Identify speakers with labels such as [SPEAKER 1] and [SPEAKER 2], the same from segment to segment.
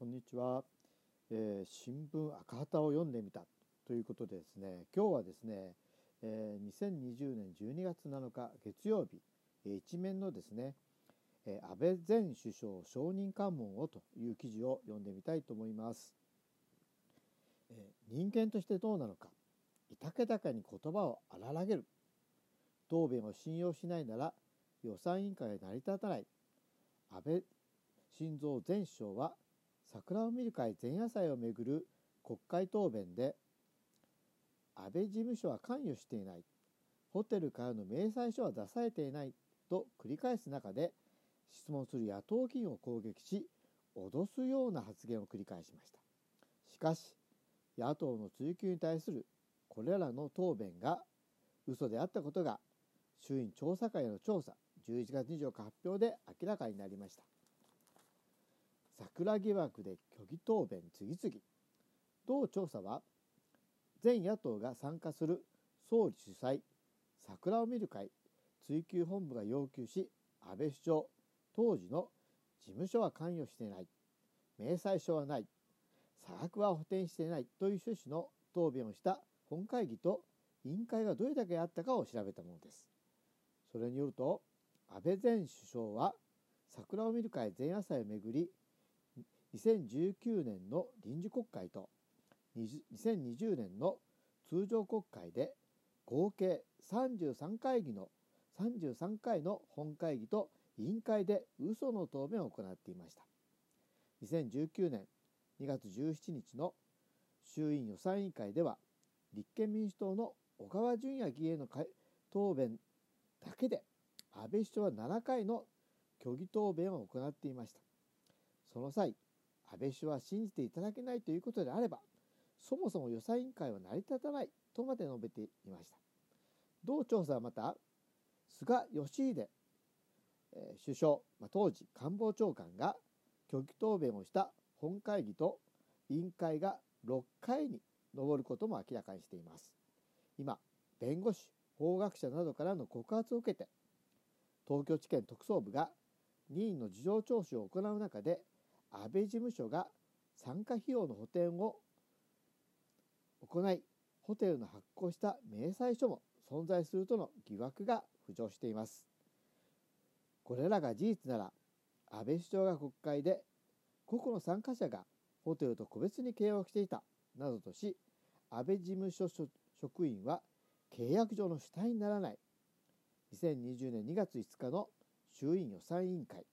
[SPEAKER 1] こんにちは、えー、新聞赤旗を読んでみたということでですね今日はですね、えー、2020年12月7日月曜日、えー、一面のですね、えー、安倍前首相承認喚問をという記事を読んでみたいと思います、えー、人間としてどうなのかいたけたかに言葉を荒らげる。答弁を信用しないなら予算委員会が成り立たない。安倍晋三前首相は桜を見る会前夜祭をめぐる国会答弁で安倍事務所は関与していないホテルからの明細書は出されていないと繰り返す中で質問する野党議員を攻撃し脅すような発言を繰り返しました。しかし野党の追及に対するこれらの答弁が嘘であったことが衆院調査会の調査11月24日発表で明らかになりました。桜疑惑で虚偽答弁次々。同調査は全野党が参加する総理主催桜を見る会追及本部が要求し安倍首相当時の事務所は関与していない明細書はない差額は補填していないという趣旨の答弁をした本会議と委員会がどれだけあったかを調べたものです。それによると安倍前首相は桜を見る会前夜祭をめぐり2019年の臨時国会と2020年の通常国会で合計33会議の33回の本会議と委員会で嘘の答弁を行っていました。2019年2月17日の衆院予算委員会では立憲民主党の小川淳也議員の答弁だけで安倍首相は7回の虚偽答弁を行っていました。その際安倍首相は信じていただけないということであればそもそも予算委員会は成り立たないとまで述べていました。同調査はまた菅義偉え首相、まあ、当時官房長官が虚偽答弁をした本会議と委員会が6回に上ることも明らかにしています。今弁護士法学者などからの告発を受けて東京地検特捜部が任意の事情聴取を行う中で安倍事務所が参加費用の補填を行いホテルの発行した明細書も存在するとの疑惑が浮上していますこれらが事実なら安倍首相が国会で個々の参加者がホテルと個別に契約していたなどとし安倍事務所職員は契約上の主体にならない。2020年2月5日の衆院予算委員会。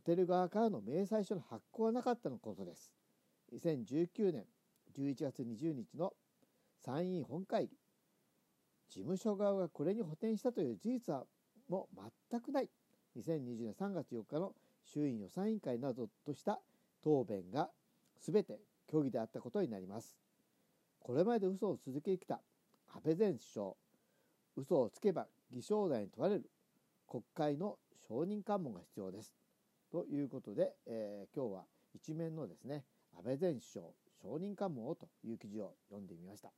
[SPEAKER 1] ホテル側からの明細書の発行はなかったのことです。2019年11月20日の参院本会議。事務所側がこれに補填したという事実はもう全くない。2020年3月4日の衆院予算委員会などとした答弁が全て虚偽であったことになります。これまで嘘を続けてきた安倍前首相嘘をつけば偽証罪に問われる国会の承認喚問が必要です。ということで、えー、今日は一面のですね安倍前首相承認喚問をという記事を読んでみました。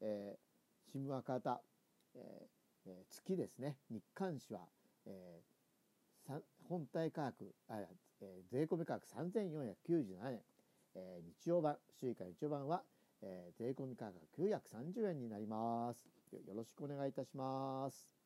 [SPEAKER 1] えー、新聞赤旗、えー、月ですね日刊紙は、えー、本体価格あ、えー、税込み価格3497円、えー、日曜版週以下日曜版は、えー、税込み価格930円になります。よろしくお願いいたします。